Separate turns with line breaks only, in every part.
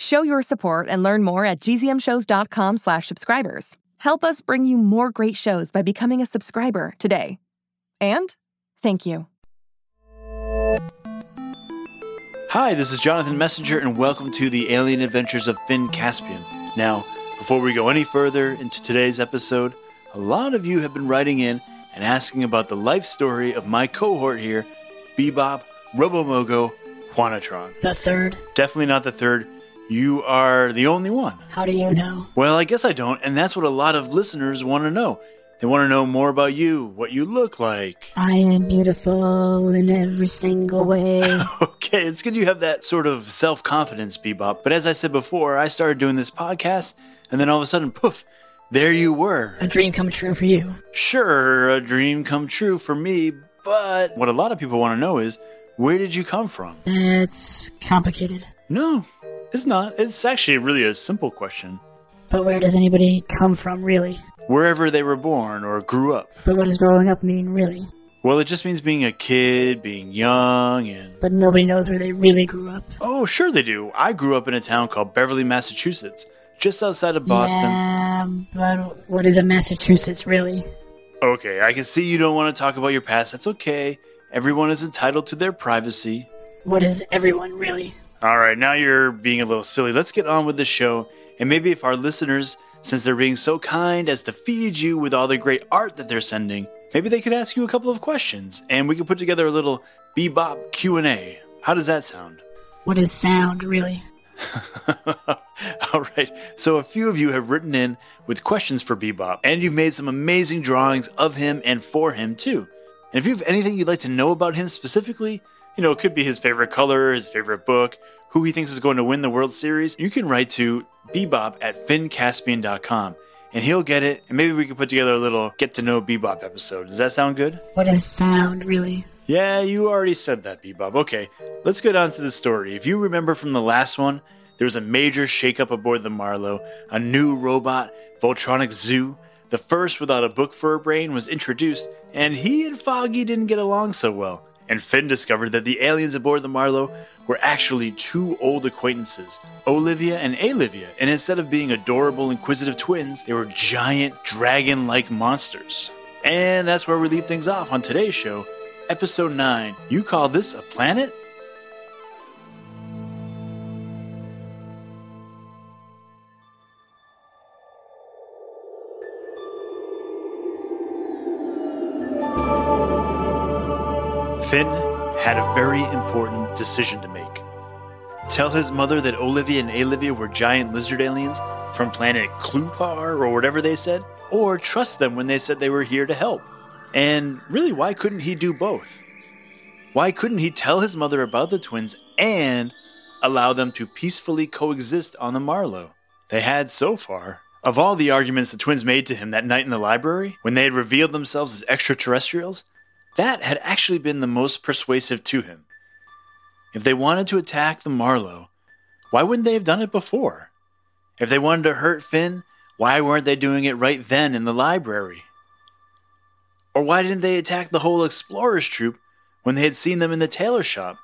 Show your support and learn more at gzmshows.com slash subscribers. Help us bring you more great shows by becoming a subscriber today. And thank you.
Hi, this is Jonathan Messenger, and welcome to the Alien Adventures of Finn Caspian. Now, before we go any further into today's episode, a lot of you have been writing in and asking about the life story of my cohort here, Bebop, Robomogo, Juanatron.
The third?
Definitely not the third. You are the only one.
How do you know?
Well, I guess I don't, and that's what a lot of listeners want to know. They want to know more about you, what you look like.
I am beautiful in every single way.
okay, it's good you have that sort of self confidence, Bebop. But as I said before, I started doing this podcast, and then all of a sudden, poof, there you were.
A dream come true for you.
Sure, a dream come true for me, but what a lot of people want to know is where did you come from?
It's complicated.
No, it's not. It's actually really a simple question.
But where does anybody come from, really?
Wherever they were born or grew up.
But what does growing up mean, really?
Well, it just means being a kid, being young, and.
But nobody knows where they really grew up.
Oh, sure they do. I grew up in a town called Beverly, Massachusetts, just outside of Boston.
Yeah, but what is a Massachusetts, really?
Okay, I can see you don't want to talk about your past. That's okay. Everyone is entitled to their privacy.
What is everyone, really?
All right, now you're being a little silly. Let's get on with the show. And maybe if our listeners, since they're being so kind as to feed you with all the great art that they're sending, maybe they could ask you a couple of questions and we could put together a little bebop Q&A. How does that sound?
What is sound, really?
All right, so a few of you have written in with questions for Bebop, and you've made some amazing drawings of him and for him too. And if you have anything you'd like to know about him specifically, you know, it could be his favorite color, his favorite book, who he thinks is going to win the World Series, you can write to bebop at finncaspian.com and he'll get it, and maybe we can put together a little get to know Bebop episode. Does that sound good?
What is sound, really?
Yeah, you already said that, Bebop. Okay, let's get on to the story. If you remember from the last one, there was a major shakeup aboard the Marlow, a new robot, Voltronix Zu. The first without a book for a brain was introduced, and he and Foggy didn't get along so well. And Finn discovered that the aliens aboard the Marlow were actually two old acquaintances, Olivia and Alivia, and instead of being adorable, inquisitive twins, they were giant, dragon like monsters. And that's where we leave things off on today's show, Episode 9. You call this a planet? Decision to make. Tell his mother that Olivia and Alivia were giant lizard aliens from planet Klupar or whatever they said, or trust them when they said they were here to help. And really, why couldn't he do both? Why couldn't he tell his mother about the twins and allow them to peacefully coexist on the Marlow? They had so far. Of all the arguments the twins made to him that night in the library, when they had revealed themselves as extraterrestrials, that had actually been the most persuasive to him. If they wanted to attack the Marlow, why wouldn't they have done it before? If they wanted to hurt Finn, why weren't they doing it right then in the library? Or why didn't they attack the whole explorers troop when they had seen them in the tailor shop?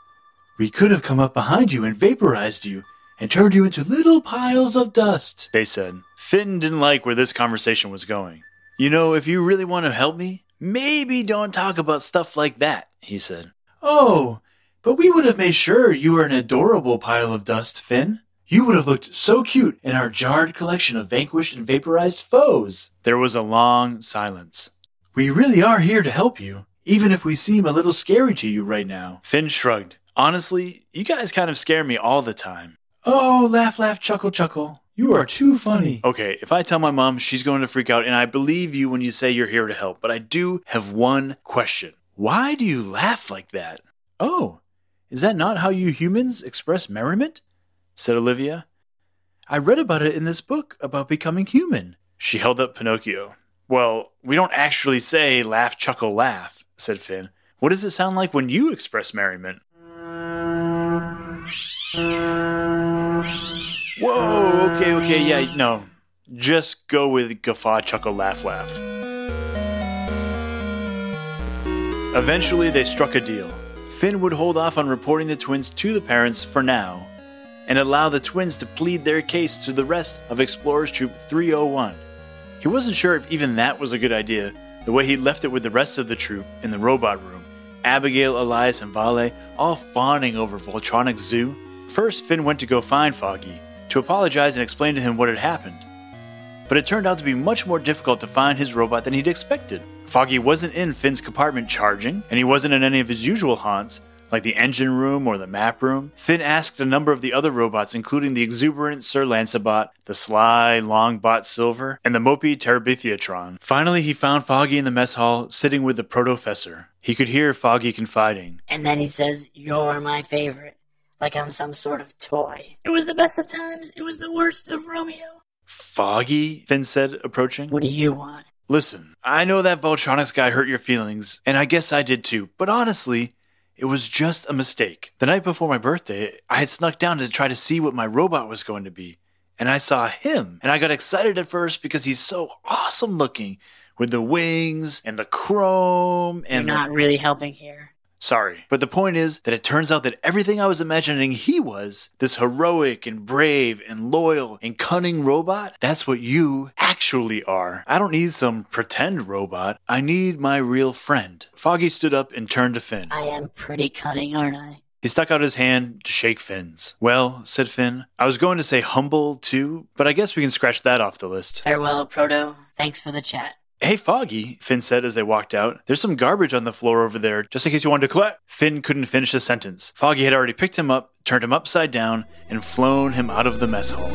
We could have come up behind you and vaporized you and turned you into little piles of dust, they said. Finn didn't like where this conversation was going. You know, if you really want to help me, maybe don't talk about stuff like that, he said. Oh, but we would have made sure you were an adorable pile of dust, Finn. You would have looked so cute in our jarred collection of vanquished and vaporized foes. There was a long silence. We really are here to help you, even if we seem a little scary to you right now. Finn shrugged. Honestly, you guys kind of scare me all the time. Oh, laugh, laugh, chuckle, chuckle. You are too funny. Okay, if I tell my mom, she's going to freak out, and I believe you when you say you're here to help. But I do have one question. Why do you laugh like that? Oh, is that not how you humans express merriment? said Olivia. I read about it in this book about becoming human. She held up Pinocchio. Well, we don't actually say laugh, chuckle, laugh, said Finn. What does it sound like when you express merriment? Whoa, okay, okay, yeah, no. Just go with guffaw, chuckle, laugh, laugh. Eventually, they struck a deal. Finn would hold off on reporting the twins to the parents for now, and allow the twins to plead their case to the rest of Explorers Troop 301. He wasn't sure if even that was a good idea, the way he left it with the rest of the troop in the robot room. Abigail, Elias, and Vale all fawning over Voltronix Zu. First, Finn went to go find Foggy to apologize and explain to him what had happened. But it turned out to be much more difficult to find his robot than he'd expected. Foggy wasn't in Finn's compartment charging, and he wasn't in any of his usual haunts, like the engine room or the map room. Finn asked a number of the other robots, including the exuberant Sir Lancebot, the sly Longbot Silver, and the mopey Terabithiatron. Finally, he found Foggy in the mess hall, sitting with the Protofessor. He could hear Foggy confiding.
And then he says, You're my favorite. Like I'm some sort of toy. It was the best of times. It was the worst of Romeo.
Foggy? Finn said, approaching.
What do you want?
Listen, I know that Voltronix guy hurt your feelings, and I guess I did too, but honestly, it was just a mistake. The night before my birthday, I had snuck down to try to see what my robot was going to be. And I saw him. And I got excited at first because he's so awesome looking with the wings and the chrome and
You're not really helping here.
Sorry. But the point is that it turns out that everything I was imagining he was, this heroic and brave and loyal and cunning robot, that's what you actually are. I don't need some pretend robot. I need my real friend. Foggy stood up and turned to Finn.
I am pretty cunning, aren't I?
He stuck out his hand to shake Finn's. Well, said Finn, I was going to say humble too, but I guess we can scratch that off the list.
Farewell, Proto. Thanks for the chat.
Hey, Foggy, Finn said as they walked out. There's some garbage on the floor over there, just in case you wanted to collect. Finn couldn't finish the sentence. Foggy had already picked him up, turned him upside down, and flown him out of the mess hall.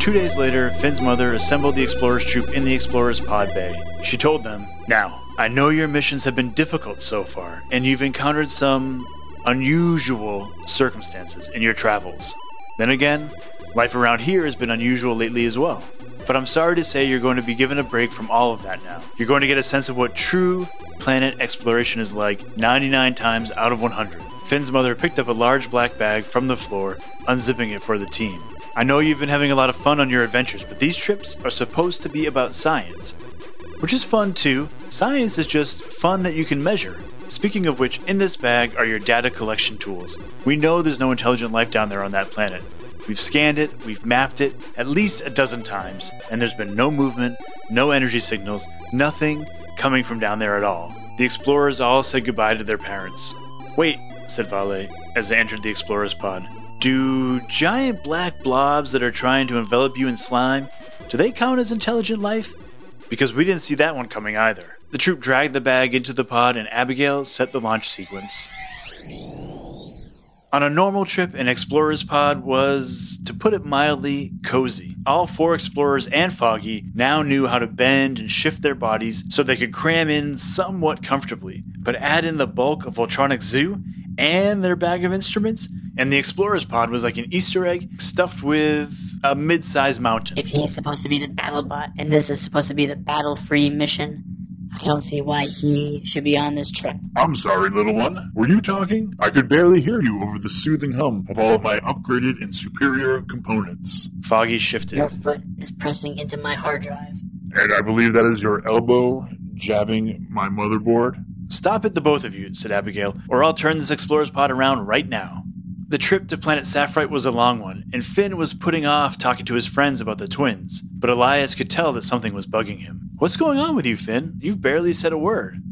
Two days later, Finn's mother assembled the explorers' troop in the explorers' pod bay. She told them, Now, I know your missions have been difficult so far, and you've encountered some unusual circumstances in your travels. Then again, Life around here has been unusual lately as well. But I'm sorry to say you're going to be given a break from all of that now. You're going to get a sense of what true planet exploration is like 99 times out of 100. Finn's mother picked up a large black bag from the floor, unzipping it for the team. I know you've been having a lot of fun on your adventures, but these trips are supposed to be about science. Which is fun too. Science is just fun that you can measure. Speaking of which, in this bag are your data collection tools. We know there's no intelligent life down there on that planet, We've scanned it, we've mapped it at least a dozen times, and there's been no movement, no energy signals, nothing coming from down there at all. The explorers all said goodbye to their parents. Wait, said Vale as they entered the explorers' pod. Do giant black blobs that are trying to envelop you in slime, do they count as intelligent life? Because we didn't see that one coming either. The troop dragged the bag into the pod and Abigail set the launch sequence. On a normal trip, an explorer's pod was, to put it mildly, cozy. All four explorers and Foggy now knew how to bend and shift their bodies so they could cram in somewhat comfortably. But add in the bulk of Voltronix Zu and their bag of instruments, and the explorer's pod was like an Easter egg stuffed with a mid sized mountain.
If he's supposed to be the battle bot and this is supposed to be the battle free mission, I don't see why he should be on this trip.
I'm sorry, little one. Were you talking? I could barely hear you over the soothing hum of all of my upgraded and superior components.
Foggy shifted.
Your foot is pressing into my hard drive.
And I believe that is your elbow jabbing my motherboard.
Stop it, the both of you, said Abigail, or I'll turn this explorer's pod around right now. The trip to planet Sapphire was a long one, and Finn was putting off talking to his friends about the twins, but Elias could tell that something was bugging him. What's going on with you, Finn? You've barely said a word.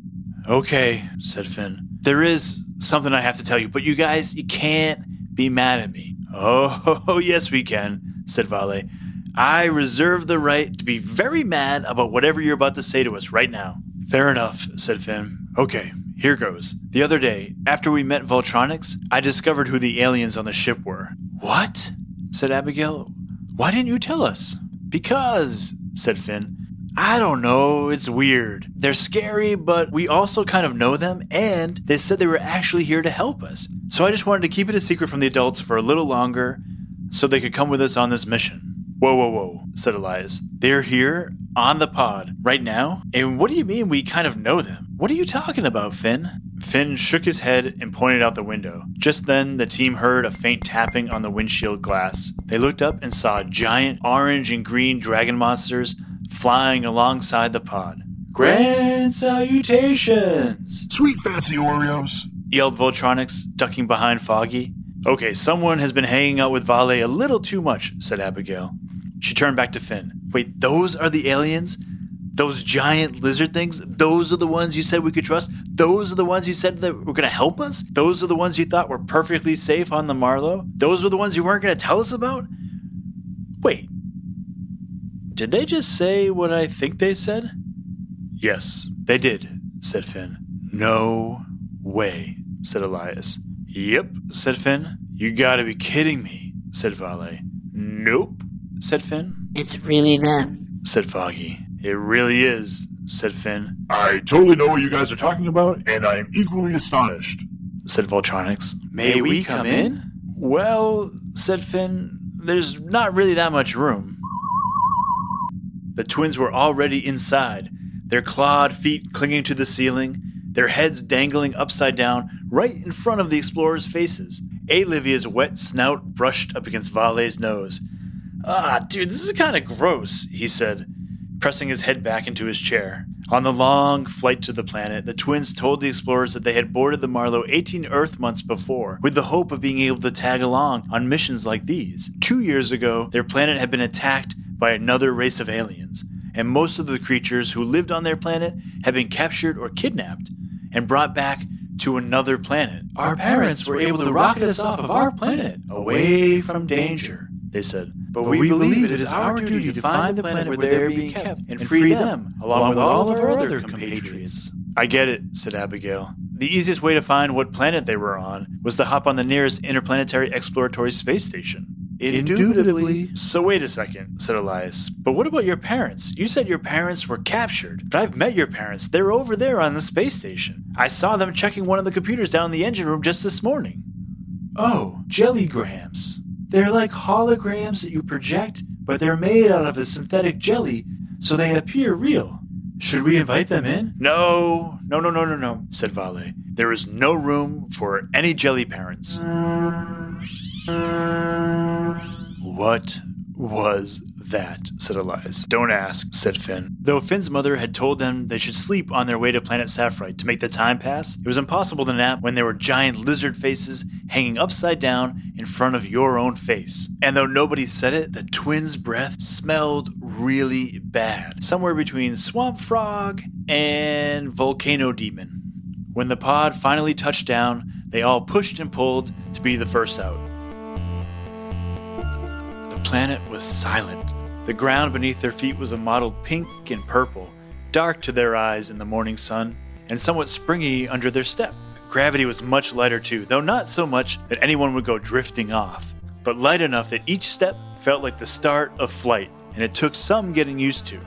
Okay, said Finn. There is something I have to tell you, but you guys, you can't be mad at me. Oh, yes, we can, said Vale. I reserve the right to be very mad about whatever you're about to say to us right now. Fair enough, said Finn. Okay, here goes. The other day, after we met Voltronix, I discovered who the aliens on the ship were. What? said Abigail. Why didn't you tell us? Because, said Finn, I don't know, it's weird. They're scary, but we also kind of know them, and they said they were actually here to help us. So I just wanted to keep it a secret from the adults for a little longer so they could come with us on this mission. Whoa, whoa, whoa, said Elias. They're here on the pod right now? And what do you mean we kind of know them? What are you talking about, Finn? Finn shook his head and pointed out the window. Just then, the team heard a faint tapping on the windshield glass. They looked up and saw giant orange and green dragon monsters flying alongside the pod. Grand salutations!
Sweet fancy Oreos.
yelled Voltronix, ducking behind Foggy. Okay, someone has been hanging out with Vale a little too much, said Abigail. She turned back to Finn. Wait, those are the aliens? Those giant lizard things? Those are the ones you said we could trust? Those are the ones you said that were going to help us? Those are the ones you thought were perfectly safe on the Marlow? Those were the ones you weren't going to tell us about? Wait. Did they just say what I think they said? Yes, they did, said Finn. No way, said Elias. Yep, said Finn. You gotta be kidding me, said Vale. Nope, said Finn.
It's really them.
Said Foggy. It really is, said Finn.
I totally know what you guys are talking about, and I am equally astonished.
Said Voltronix. May, we come in? Well, said Finn, there's not really that much room. The twins were already inside, their clawed feet clinging to the ceiling, their heads dangling upside down right in front of the explorers' faces. Alivia's wet snout brushed up against Vale's nose. Ah, dude, this is kind of gross, he said, pressing his head back into his chair. On the long flight to the planet, the twins told the explorers that they had boarded the Marlow 18 Earth months before, with the hope of being able to tag along on missions like these. Two years ago, their planet had been attacked by another race of aliens, and most of the creatures who lived on their planet had been captured or kidnapped and brought back to another planet. Our parents were able to rocket us off of our planet, away from danger, they said. But we believe it is our duty to find the planet where they are being kept and free them, along with all of our other compatriots. I get it, said Abigail. The easiest way to find what planet they were on was to hop on the nearest interplanetary exploratory space station. Indubitably. So wait a second, said Elias. But what about your parents? You said your parents were captured. But I've met your parents. They're over there on the space station. I saw them checking one of the computers down in the engine room just this morning. Oh, jellygrams. They're like holograms that you project, but they're made out of a synthetic jelly, so they appear real. Should we invite them in? No, no, no, no, no, no, said Vale. There is no room for any jelly parents. What was that? said Elias. Don't ask, said Finn. Though Finn's mother had told them they should sleep on their way to planet Sapphire to make the time pass, it was impossible to nap when there were giant lizard faces hanging upside down in front of your own face. And though nobody said it, the twins' breath smelled really bad, somewhere between swamp frog and volcano demon. When the pod finally touched down, they all pushed and pulled to be the first out. Planet was silent. The ground beneath their feet was a mottled pink and purple, dark to their eyes in the morning sun, and somewhat springy under their step. Gravity was much lighter too, though not so much that anyone would go drifting off, but light enough that each step felt like the start of flight, and it took some getting used to.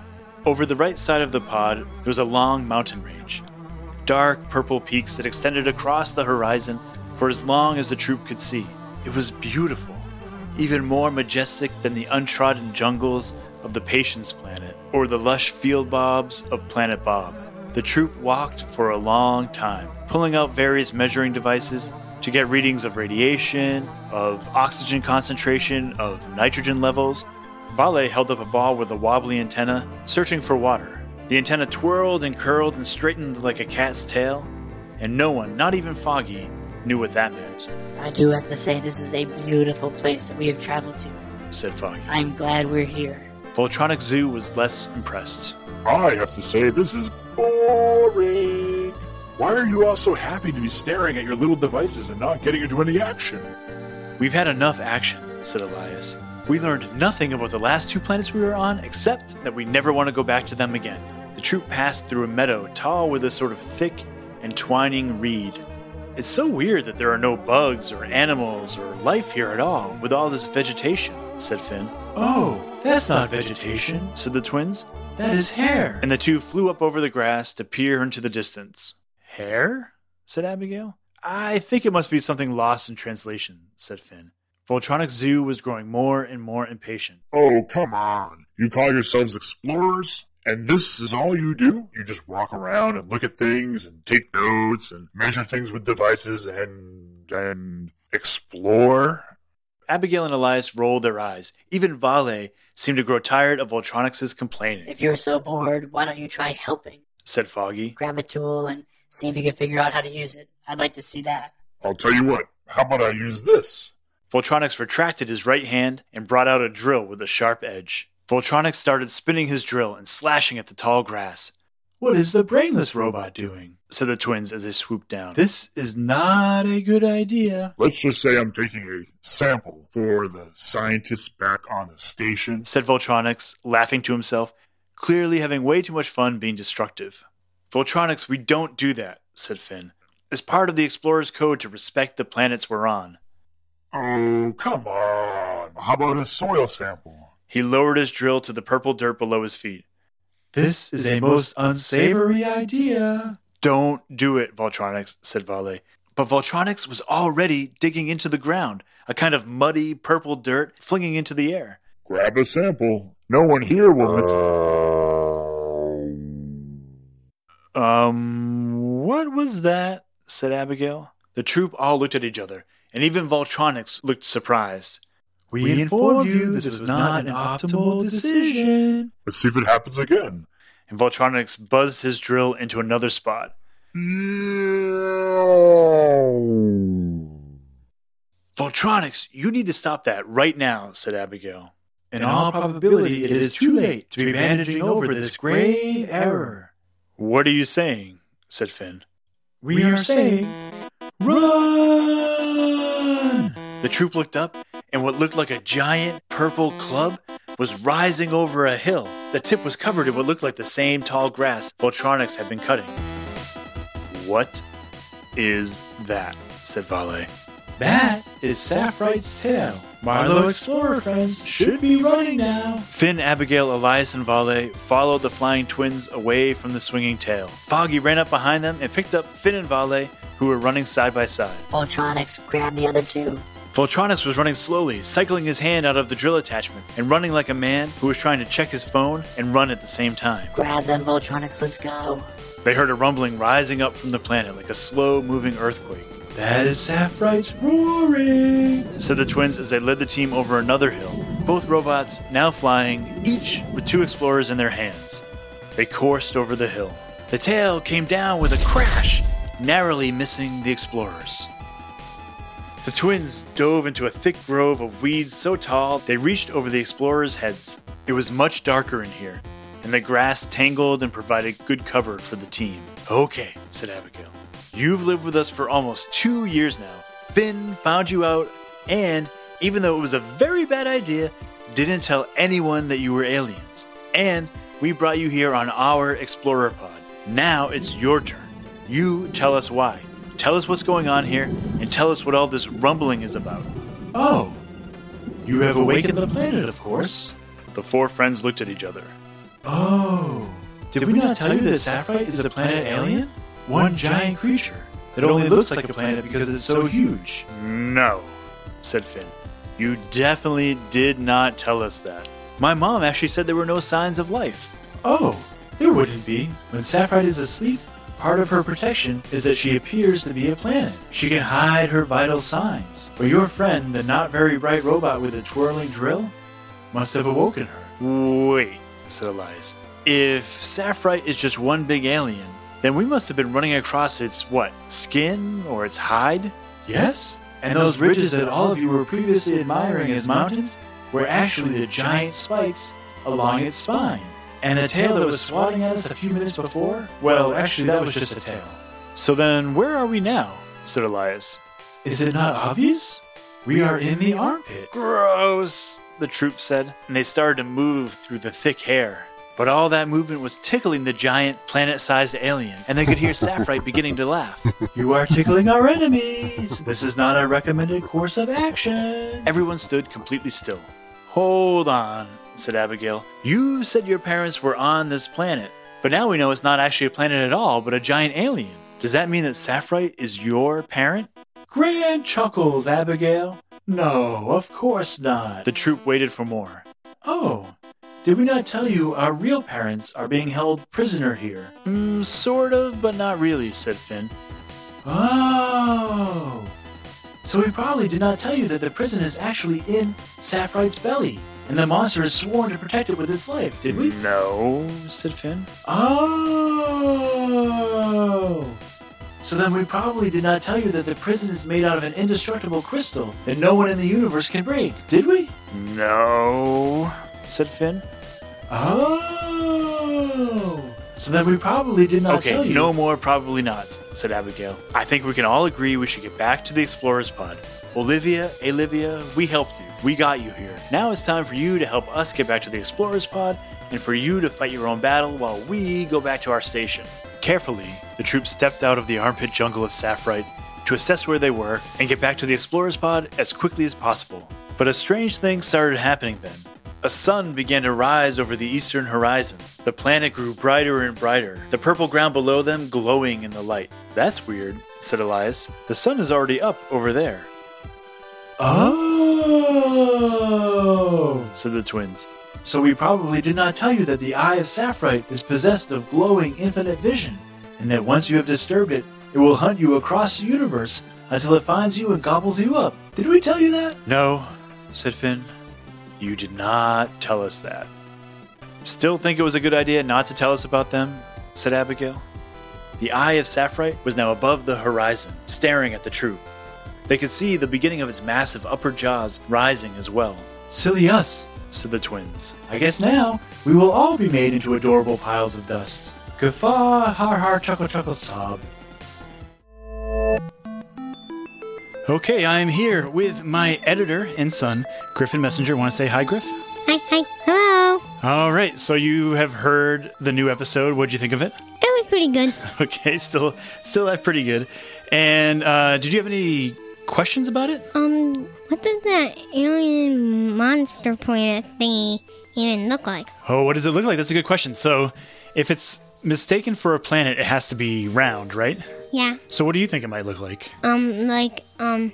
Over the right side of the pod, there was a long mountain range, dark purple peaks that extended across the horizon for as long as the troop could see. It was beautiful, even more majestic than the untrodden jungles of the Patience planet or the lush field bobs of Planet Bob. The troop walked for a long time, pulling out various measuring devices to get readings of radiation, of oxygen concentration, of nitrogen levels. Vale held up a ball with a wobbly antenna, searching for water. The antenna twirled and curled and straightened like a cat's tail, and no one, not even Foggy, knew what that meant,
I do have to say, this is a beautiful place that we have traveled to.
said Foggy.
I'm glad we're here.
Voltronix Zu was less impressed.
I have to say, this is boring. Why are you all so happy to be staring at your little devices and not getting into any action?
We've had enough action, said Elias. We learned nothing about the last two planets we were on, except that we never want to go back to them again. The troop passed through a meadow tall with a sort of thick and twining reed. It's so weird that there are no bugs or animals or life here at all with all this vegetation, said Finn. Oh, that's not vegetation, said the twins. That is hair. And the two flew up over the grass to peer into the distance. Hair? said Abigail. I think it must be something lost in translation, said Finn. Voltronix Zu was growing more and more impatient.
Oh, come on. You call yourselves explorers? And this is all you do? You just walk around and look at things and take notes and measure things with devices and and explore?
Abigail and Elias rolled their eyes. Even Vale seemed to grow tired of Voltronix's complaining,
If you're so bored, why don't you try helping?
said Foggy.
Grab a tool and see if you can figure out how to use it. I'd like to see that.
I'll tell you what. How about I use this?
Voltronix retracted his right hand and brought out a drill with a sharp edge. Voltronix started spinning his drill and slashing at the tall grass. What is the brainless robot doing? said the twins as they swooped down. This is not a good idea,
Let's just say I'm taking a sample for the scientists back on the station.
said Voltronix, laughing to himself, clearly having way too much fun being destructive. Voltronix, we don't do that, said Finn. It's part of the Explorer's code to respect the planets we're on.
Oh, come on. How about a soil sample?
He lowered his drill to the purple dirt below his feet. This is a most unsavory idea. Don't do it, Voltronix, said Vale. But Voltronix was already digging into the ground, a kind of muddy purple dirt flinging into the air.
Grab a sample. No one here will miss.
Um, what was that? said Abigail. The troop all looked at each other, and even Voltronix looked surprised. We informed you this was not an optimal decision.
Let's see if it happens again.
And Voltronix buzzed his drill into another spot. Voltronix, you need to stop that right now, said Abigail. In all probability, it is too late to be bandaging over this grave error. What are you saying? said Finn. We are saying, run! The troop looked up, and what looked like a giant purple club was rising over a hill. The tip was covered in what looked like the same tall grass Voltronix had been cutting. What is that? said Vale. That is Saphrite's tail. Marlowe Explorer friends should be running now. Finn, Abigail, Elias, and Vale followed the flying twins away from the swinging tail. Foggy ran up behind them and picked up Finn and Vale, who were running side by side.
Voltronix, grab the other two.
Voltronix was running slowly, cycling his hand out of the drill attachment and running like a man who was trying to check his phone and run at the same time.
Grab them, Voltronix, let's go.
They heard a rumbling rising up from the planet like a slow moving earthquake. That is Saphrite's roaring, said the twins as they led the team over another hill. Both robots now flying, each with two explorers in their hands. They coursed over the hill. The tail came down with a crash, narrowly missing the explorers. The twins dove into a thick grove of weeds so tall they reached over the explorers' heads. It was much darker in here, and the grass tangled and provided good cover for the team. Okay, said Abigail. You've lived with us for almost two years now. Finn found you out, and even though it was a very bad idea, didn't tell anyone that you were aliens. And we brought you here on our Explorer pod. Now it's your turn. You tell us why. Tell us what's going on here, and tell us what all this rumbling is about. Oh, you have awakened the planet, of course. The four friends looked at each other. Oh, did we not tell you that Sapphire is a planet alien? One giant creature that only looks like a planet because it's so huge. No, said Finn. You definitely did not tell us that. My mom actually said there were no signs of life. Oh, there wouldn't be. When Sapphire is asleep, part of her protection is that she appears to be a planet. She can hide her vital signs. But your friend, the not very bright robot with the twirling drill, must have awoken her. Wait, said Elias. If Sapphire is just one big alien, then we must have been running across its, what, skin or its hide? Yes, and those ridges that all of you were previously admiring as mountains were actually the giant spikes along its spine. And the tail that was swatting at us a few minutes before? Well, actually, that was just a tail. So then, where are we now? said Elias. Is it not obvious? We are in the armpit. Gross, the troop said, and they started to move through the thick hair. But all that movement was tickling the giant planet sized alien, and they could hear Saphrite beginning to laugh. You are tickling our enemies! This is not a recommended course of action! Everyone stood completely still. Hold on, said Abigail. You said your parents were on this planet, but now we know it's not actually a planet at all, but a giant alien. Does that mean that Sapphire is your parent? Grand chuckles, Abigail. No, of course not. The troop waited for more. Oh, did we not tell you our real parents are being held prisoner here? Mm, sort of, but not really, said Finn. Oh. So we probably did not tell you that the prison is actually in Sapphire's belly, and the monster is sworn to protect it with its life, did we? No, said Finn. Oh. So then we probably did not tell you that the prison is made out of an indestructible crystal that no one in the universe can break, did we? No, said Finn. Oh. So then we probably did not
Okay,
tell you.
Okay, no
more probably not, said Abigail. I think we can all agree we should get back to the Explorers Pod. Olivia, Olivia, we helped you. We got you here. Now it's time for you to help us get back to the Explorers Pod and for you to fight your own battle while we go back to our station. Carefully, the troops stepped out of the armpit jungle of Sapphire to assess where they were and get back to the Explorers Pod as quickly as possible. But a strange thing started happening then. A sun began to rise over the eastern horizon. The planet grew brighter and brighter, the purple ground below them glowing in the light. That's weird, said Elias. The sun is already up over there. Oh, said the twins. So we probably did not tell you that the Eye of Sapphire is possessed of glowing infinite vision, and that once you have disturbed it, it will hunt you across the universe until it finds you and gobbles you up. Did we tell you that? No, said Finn. You did not tell us that. Still think it was a good idea not to tell us about them? said Abigail. The eye of Sapphire was now above the horizon, staring at the troop. They could see the beginning of its massive upper jaws rising as well. Silly us, said the twins. I guess now we will all be made into adorable piles of dust. Guffaw, har har, chuckle chuckle, sob. Okay, I am here with my editor and son, Griffin Messenger. Want to say hi, Griff?
Hi, hi, hello.
All right, so you have heard the new episode. What'd you think of it?
It was pretty good.
Okay, still, still that pretty good. And uh, did you have any questions about it?
Um, what does that alien monster planet thingy even look like?
Oh, what does it look like? That's a good question. So, if it's mistaken for a planet, it has to be round, right?
Yeah.
So, what do you think it might look like?
Um, like um,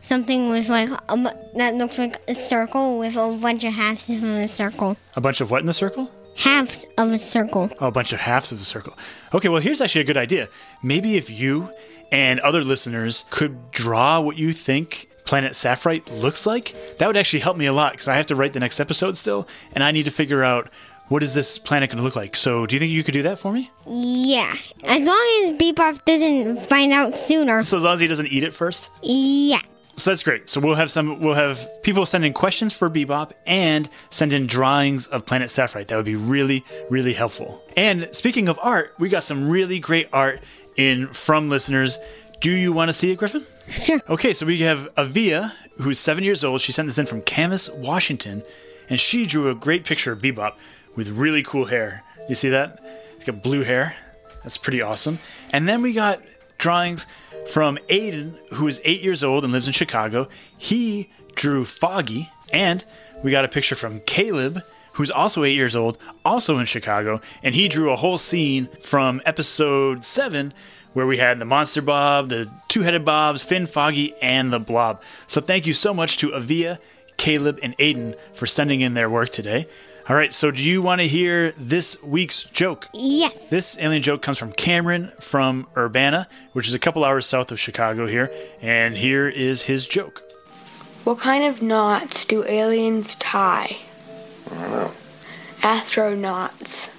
something with like a, that looks like a circle with a bunch of halves of a circle.
A bunch of what in the circle?
Halves of a circle.
Oh, a bunch of halves of a circle. Okay, well, here's actually a good idea. Maybe if you and other listeners could draw what you think Planet Sapphire looks like, that would actually help me a lot because I have to write the next episode still, and I need to figure out what is this planet going to look like. So, do you think you could do that for me?
Yeah. As long as Bebop doesn't find out sooner.
So, as long as he doesn't eat it first.
Yeah.
So that's great. So we'll have some. We'll have people send in questions for Bebop and send in drawings of Planet Sapphire. That would be really, really helpful. And speaking of art, we got some really great art in from listeners. Do you want to see it, Griffin?
Sure.
Okay, so we have Avia, who's seven years old. She sent this in from Camas, Washington, and she drew a great picture of Bebop with really cool hair. You see that? He's got blue hair. That's pretty awesome. And then we got drawings from Aiden, who is eight years old and lives in Chicago. He drew Foggy, and we got a picture from Caleb, who's also eight years old, also in Chicago, and he drew a whole scene from episode seven where we had the monster bob, the two-headed bobs, Finn, Foggy, and the blob. So thank you so much to Avia, Caleb, and Aiden for sending in their work today. All right, so do you want to hear this week's joke?
Yes.
This alien joke comes from Cameron from Urbana, which is a couple hours south of Chicago here, and here is his joke.
What kind of knots do aliens tie? Astronauts.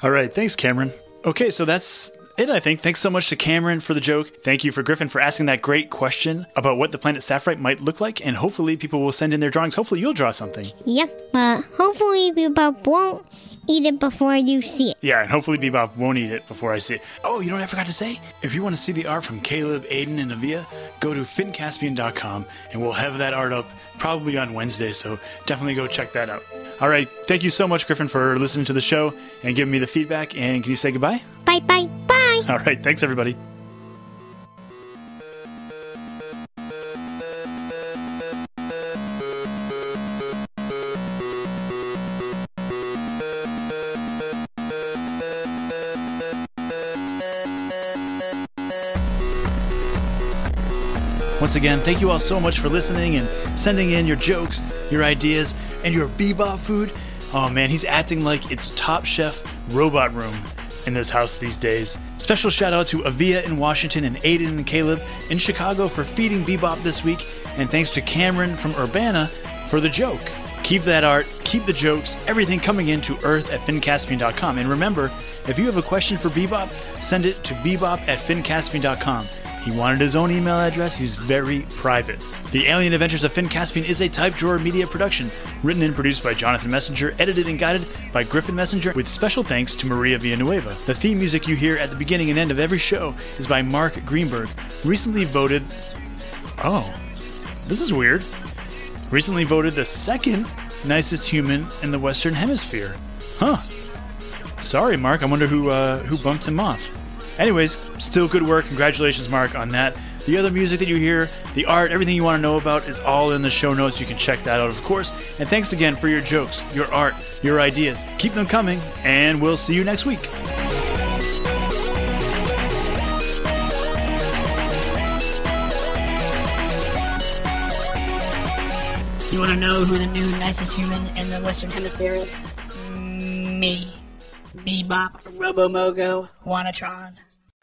All right, thanks, Cameron. Okay, so that's it, I think. Thanks so much to Cameron for the joke. Thank you for Griffin for asking that great question about what the planet Sapphire might look like, and hopefully people will send in their drawings. Hopefully you'll draw something.
Yep. But hopefully Bebop won't eat it before you see it.
Yeah, and hopefully Bebop won't eat it before I see it. Oh, you know what I forgot to say? If you want to see the art from Caleb, Aiden, and Avia, go to finncaspian.com and we'll have that art up probably on Wednesday, so definitely go check that out. All right, thank you so much, Griffin, for listening to the show and giving me the feedback. And can you say goodbye?
Bye bye bye.
All right, thanks, everybody. Again, thank you all so much for listening and sending in your jokes, your ideas, and your bebop food. Oh man, he's acting like it's Top Chef Robot Room in this house these days. Special shout out to Avia in Washington and Aiden and Caleb in Chicago for feeding Bebop this week, and thanks to Cameron from Urbana for the joke. Keep that art, keep the jokes, everything coming in to earth at finncaspian.com. And remember, if you have a question for Bebop, send it to bebop at finncaspian.com. He wanted his own email address. He's very private. The Alien Adventures of Finn Caspian is a Type Drawer media production, written and produced by Jonathan Messenger, edited and guided by Griffin Messenger, with special thanks to Maria Villanueva. The theme music you hear at the beginning and end of every show is by Mark Greenberg, recently voted. Oh, this is weird. Recently voted the second nicest human in the Western Hemisphere. Huh. Sorry, Mark. I wonder who uh, who bumped him off. Anyways, still good work. Congratulations, Mark, on that. The other music that you hear, the art, everything you want to know about is all in the show notes. You can check that out, of course. And thanks again for your jokes, your art, your ideas. Keep them coming, and we'll see you next week.
You want to know who the new nicest human in the Western Hemisphere is? Me. Bebop, Robomogo, Wanatron.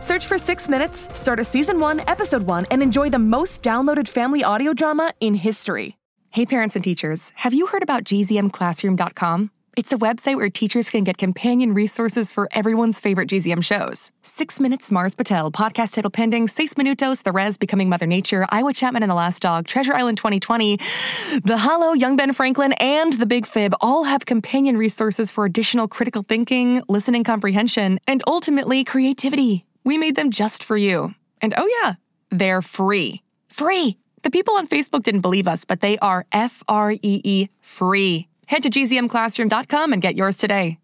Search for Six Minutes, start a season one, episode one, and enjoy the most downloaded family audio drama in history. Hey, parents and teachers, have you heard about gzmclassroom.com? It's a website where teachers can get companion resources for everyone's favorite GZM shows. Six Minutes, Mars Patel, Podcast Title Pending, Seis Minutos, The Res, Becoming Mother Nature, Iowa Chapman and the Last Dog, Treasure Island 2020, The Hollow, Young Ben Franklin, and The Big Fib all have companion resources for additional critical thinking, listening comprehension, and ultimately creativity. We made them just for you. And oh, yeah, they're free. Free! The people on Facebook didn't believe us, but they are F R E E free. Head to gzmclassroom.com and get yours today.